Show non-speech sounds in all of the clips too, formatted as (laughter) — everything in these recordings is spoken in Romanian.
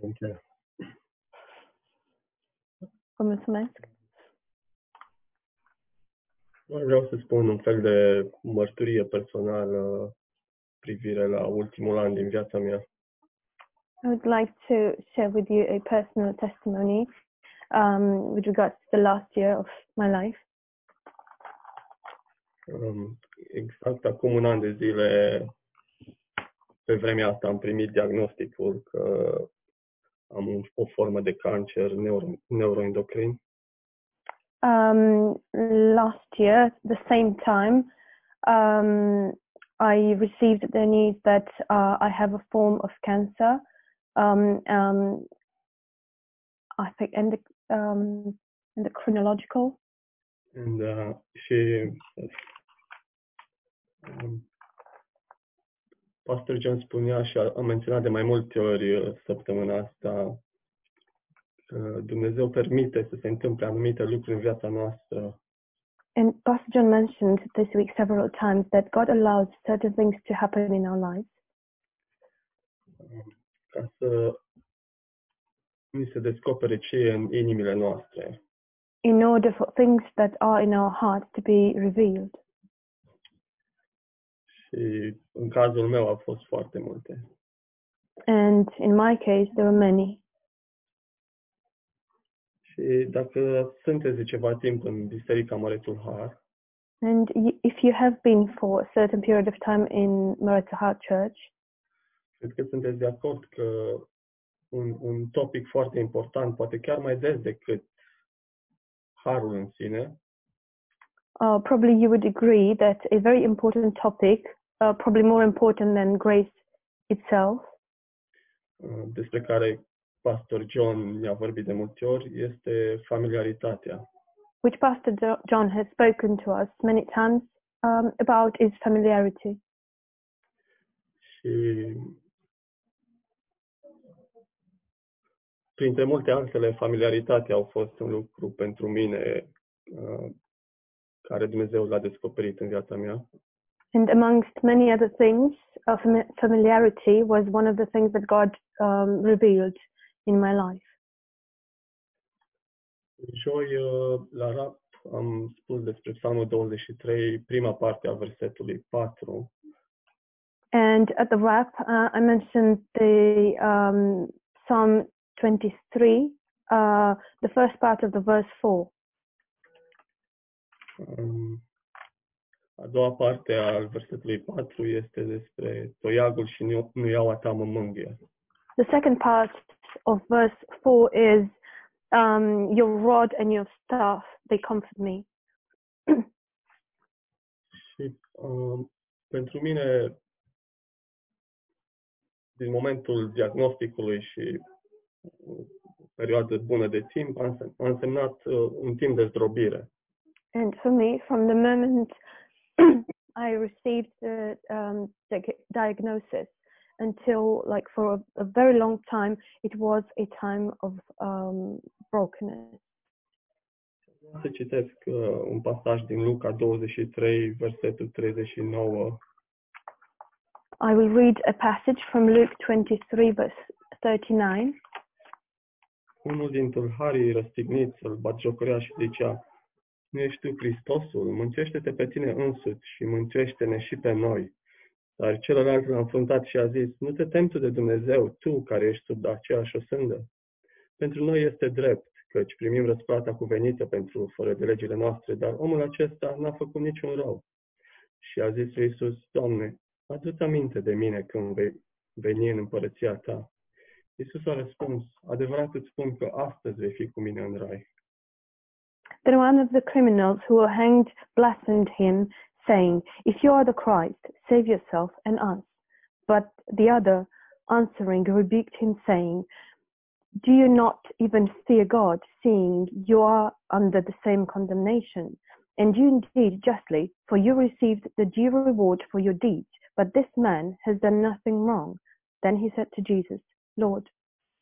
Thank you. Vă mulțumesc. Vreau să spun un fel de mărturie personală privire la ultimul an din viața mea. I would like to share with you a personal testimony um, with regards to the last year of my life. Um, Exact acum un an de zile, pe vremea asta am primit diagnosticul că am o formă de cancer neuro, neuroendocrin. Um, last year, at the same time, um, I received the news that uh, I have a form of cancer. Um, um, I think endoc- um, chronological. And, uh, și Pastor John spunea și a, a menționat de mai multe ori uh, săptămâna asta că Dumnezeu permite să se întâmple anumite lucruri în viața noastră And Pastor John mentioned this week several times that God allows certain things to happen in our lives um, ca să ni se descopere ce e în inimile noastre. in order for things that are in our hearts to be revealed. Și în cazul meu au fost foarte multe. And in my case, there were many. Și dacă sunteți de ceva timp în Biserica Mărețul Har, And y- if you have been for a certain period of time in Maratha Heart Church, cred că sunteți de acord că un, un topic foarte important, poate chiar mai des decât harul în sine, uh, probably you would agree that a very important topic, uh, probably more important than grace itself, uh, despre care Pastor John ne-a vorbit de multe ori, este familiaritatea. which Pastor Jo- John has spoken to us many times um, about, is familiarity. Și printre multe altele, familiaritatea au fost un lucru pentru mine uh, care Dumnezeu l-a descoperit în viața mea. And amongst many other things, uh, familiarity was one of the things that God um, revealed in my life. Uh, la rap, am spus despre Psalmul 23, prima parte a versetului 4, And at the wrap, uh, I mentioned the um, Psalm 23, uh, the first part of the verse 4. Um, A doua parte al versetului 4 este despre toiagul și nu, nu iau ta mă mângâie. The second part of verse 4 is um, Your rod and your staff, they comfort me. (clears throat) Și um, pentru mine, din momentul diagnosticului și uh, o perioadă bună de timp, a înse- a însemnat uh, un timp de zdrobire. And for me, from the moment (clears throat) I received the um, di- diagnosis until, like, for a, a very long time, it was a time of um, brokenness. Să citesc uh, un pasaj din Luca 23, versetul 39. I will read a passage from Luke 23, verse 39. Unul din tâlharii răstigniți îl batjocorea și zicea, Nu ești tu Hristosul? Mâncește-te pe tine însuți și mâncește-ne și pe noi. Dar celălalt l-a înfruntat și a zis, Nu te temi tu de Dumnezeu, tu care ești sub aceeași osândă. Pentru noi este drept, căci primim răsplata cuvenită pentru fără de legile noastre, dar omul acesta n-a făcut niciun rău. Și a zis lui Iisus, Doamne, adu-ți aminte de mine când vei veni în împărăția ta. Iisus a răspuns, adevărat îți spun că astăzi vei fi cu mine în rai. Then one of the criminals who were hanged blasphemed him, saying, If you are the Christ, save yourself and us. But the other, answering, rebuked him, saying, Do you not even fear God, seeing you are under the same condemnation? And you indeed justly, for you received the due reward for your deeds, but this man has done nothing wrong. Then he said to Jesus, Lord,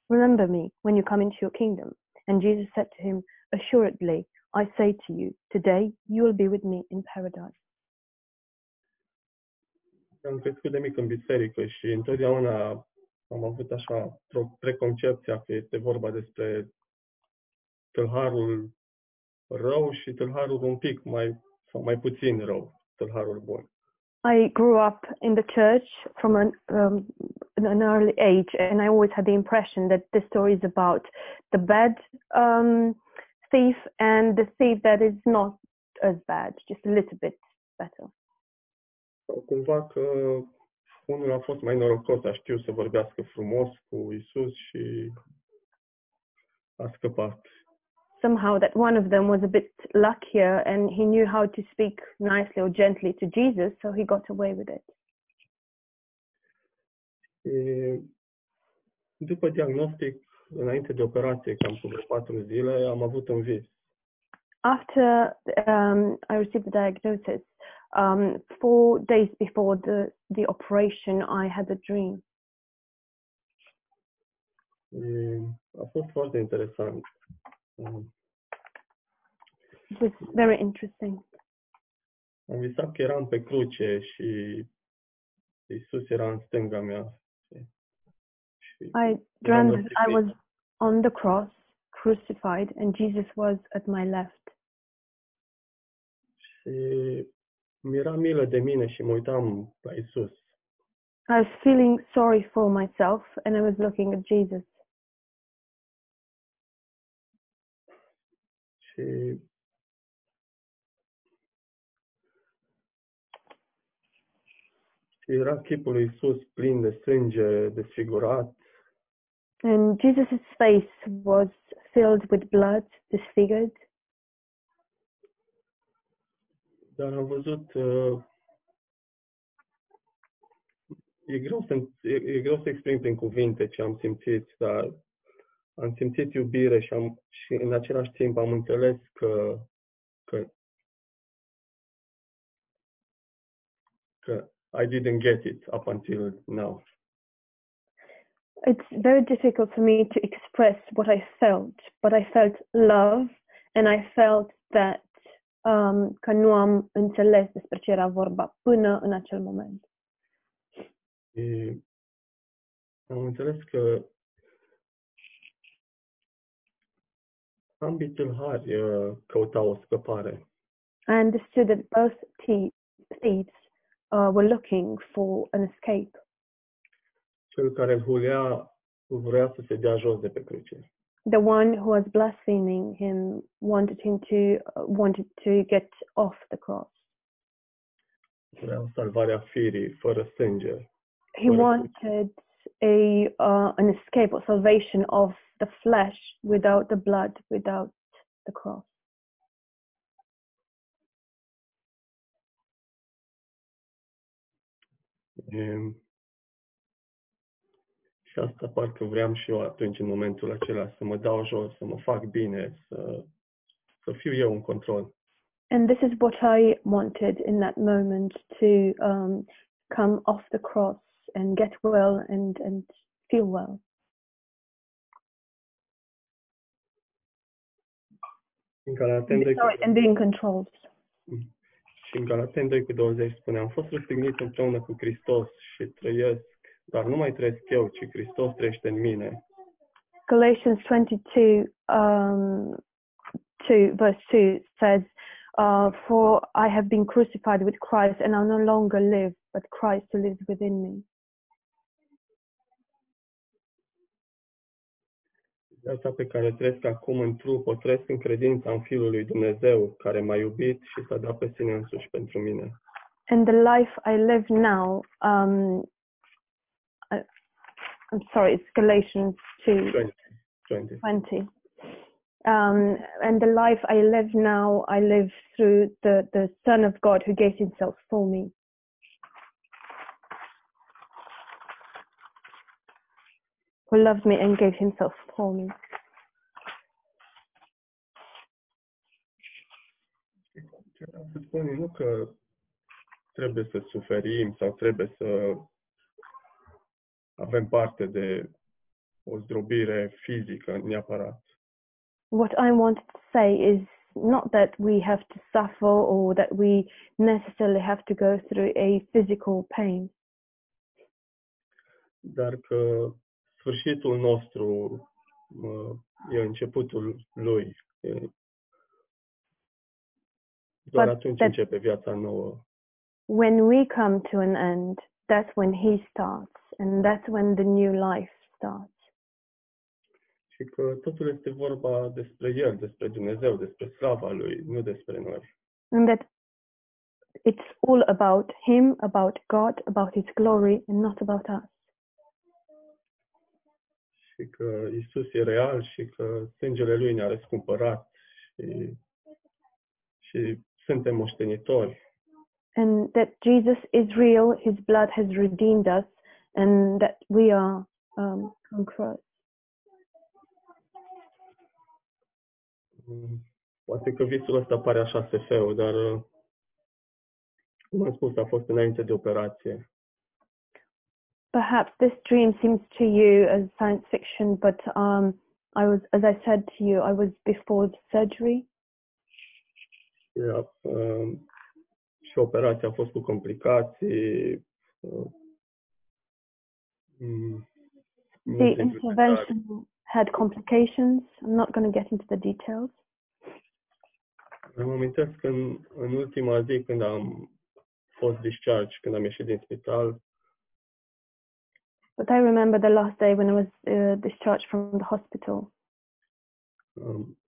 remember me when you come into your kingdom. And Jesus said to him, Assuredly, I say to you, today you will be with me in paradise. Am crescut de mic în biserică și întotdeauna am avut așa o preconcepția că este vorba despre tâlharul rău și tâlharul un pic mai sau mai puțin rău, tâlharul bun. I grew up in the church from an, um, an early age, and I always had the impression that the story is about the bad um, thief and the thief that is not as bad, just a little bit better. Cumva că unul a fost mai norocos, a știut să vorbească frumos cu Isus și a scăpat. Somehow, that one of them was a bit luckier and he knew how to speak nicely or gently to Jesus, so he got away with it. Și după diagnostic, înainte de operație, cam cu vreo patru zile, am avut un vis. After um, I received the diagnosis, um, four days before the, the operation, I had a dream. Și a fost foarte interesant. Um, It was very interesting. Am visat că eram pe cruce și Isus era în stânga mea. I dreamt that I was on the cross, crucified, and Jesus was at my left. Și mi-era milă de mine și mă uitam la Isus. I was feeling sorry for myself, and I was looking at Jesus. Și era chipul lui Isus plin de sânge desfigurat And Jesus' face was filled with blood, disfigured. Dar am văzut, uh, e, greu să, e, e greu să exprim prin cuvinte ce am simțit, dar am simțit iubire și, am, și în același timp am înțeles că, că, că I didn't get it up until now. It's very difficult for me to express what I felt, but I felt love and I felt that um, că nu am înțeles despre ce era vorba până în acel moment. Și am înțeles că ambii tâlhari uh, căutau o scăpare. I understood that both thie- thieves uh, were looking for an escape. Cel care îl hulea vrea să se dea jos de pe cruce. The one who was blaspheming him wanted him to uh, wanted to get off the cross. Vrea salvarea firii fără sânge. He wanted a uh, an escape or salvation of the flesh without the blood, without the cross. E, și asta parcă vreau și eu atunci, în momentul acela, să mă dau jos, să mă fac bine, să, să fiu eu în control. And this is what I wanted in that moment to um, come off the cross and get well and, and feel well. În Galaten 2 cu, Sorry, and being controlled. și în Galaten 2 cu 20 spune, am fost răstignit împreună cu Hristos și trăiesc, dar nu mai trăiesc eu, ci Hristos trăiește în mine. Galatians 22, um, 2, verse 2 says, uh, For I have been crucified with Christ, and I no longer live, but Christ who lives within me. Viața pe care o trăiesc acum în trup, o trăiesc în credința în Fiul lui Dumnezeu, care m-a iubit și s-a dat pe sine însuși pentru mine. And the life I live now, um, I, I'm sorry, it's Galatians 2, 20. 20. 20. Um, and the life I live now, I live through the, the Son of God who gave himself for me. Who loved me and gave himself for me. Ce să spun nu că trebuie să suferim sau trebuie să avem parte de o zdrobire fizică neapărat. What I wanted to say is not that we have to suffer or that we necessarily have to go through a physical pain, dar că sfârșitul nostru uh, e începutul lui. E, doar But atunci that- începe viața nouă. When we come to an end, that's when He starts, and that's when the new life starts. Și că totul este vorba despre El, despre Dumnezeu, despre slava Lui, nu despre noi. And that it's all about Him, about God, about His glory, and not about us. Și că Isus e real și că sângele Lui ne-a răscumpărat și, și suntem moștenitori. And that Jesus is real, His blood has redeemed us, and that we are um, conquerors. Mm, Poate că visul ăsta pare așa SF-ul, dar uh, cum am spus, a fost înainte de operație. Perhaps this dream seems to you as science fiction, but um, I was, as I said to you, I was before the surgery, Ea, uh, și operația a fost cu complicații. Uh, mm, the multe interpretări. intervention had complications. I'm not going to get into the details. Îmi amintesc în, în ultima zi când am fost discharge, când am ieșit din spital, But I remember the last day when I was uh, discharged from the hospital. um,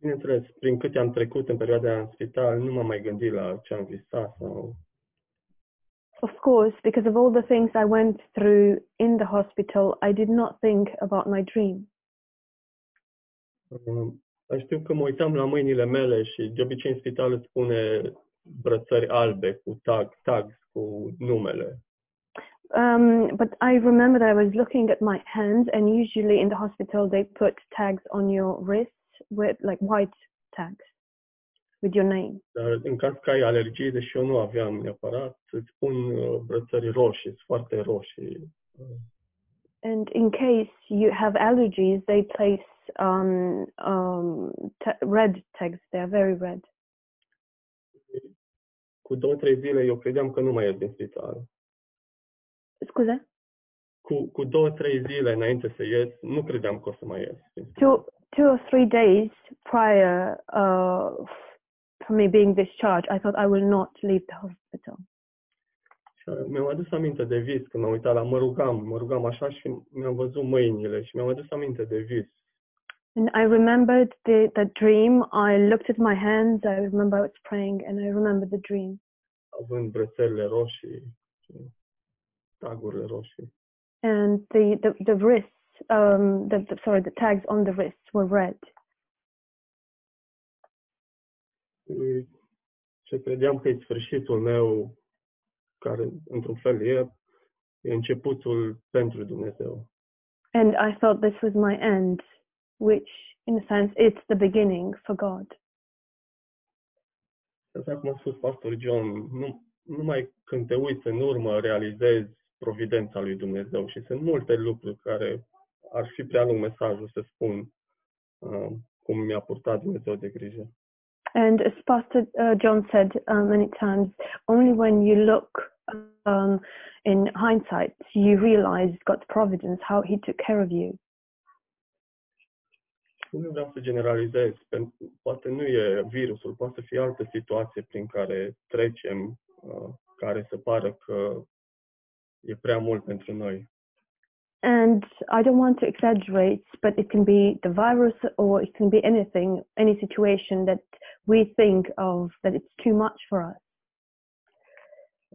bineînțeles, prin câte am trecut în perioada aia în spital, nu m-am mai gândit la ce am visat sau Of course, because of all the things I went through in the hospital, I did not think about my dream. Um, știu că mă uitam la mâinile mele și de obicei în spital îți spune brățări albe cu tag, tags cu numele. Um, but I remember that I was looking at my hands, and usually in the hospital they put tags on your wrists with like white tags with your name. Dar în caz că ai alergii, deși eu nu aveam neapărat, îți spun uh, brățări roșii, sunt foarte roșii. And in case you have allergies, they place um, um, ta- red tags. They are very red. Cu două, trei zile eu credeam că nu mai ies din spital. Scuze? Cu, cu două, trei zile înainte să ies, nu credeam că o să mai ies. din spital. Two, two or three days prior uh, for me being discharged, I thought I will not leave the hospital. Și mi-am adus aminte de vis, când m-am uitat la, mă rugam, mă rugam așa și mi-am văzut mâinile și mi-am adus aminte de vis. And I remembered the, the dream. I looked at my hands. I remember I was praying, and I remember the dream. având brățările roșii, și tagurile roșii. And the, the, the wrists, um, the, the, sorry, the tags on the wrists were red. Ce credeam că e sfârșitul meu, care într-un fel e, e începutul pentru Dumnezeu. And I thought this was my end, which, in a sense, it's the beginning for God. Așa cum a spus pastor John, nu, numai când te uiți în urmă realizezi providența lui Dumnezeu și sunt multe lucruri care ar fi prea lung mesajul să spun uh, cum mi-a purtat Dumnezeu de grijă. And as Pastor uh, John said uh, many times, only when you look um, in hindsight, you realize God's providence, how He took care of you. Nu vreau să generalizez, poate nu e virusul, poate altă situație prin care trecem, uh, care să pară că e prea mult pentru noi. And I don't want to exaggerate, but it can be the virus or it can be anything, any situation that we think of that it's too much for us.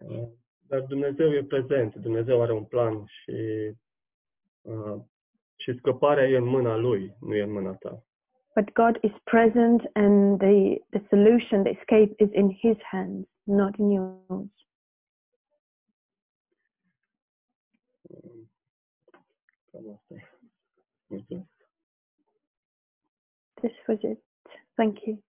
Uh, Dar Dumnezeu e prezent, Dumnezeu are un plan și, uh, și scăparea e în mâna Lui, nu e în mâna ta. But God is present and the, the solution, the escape is in His hands, not in yours. Uh, Cam asta. Mulțumesc. This was it. Thank you.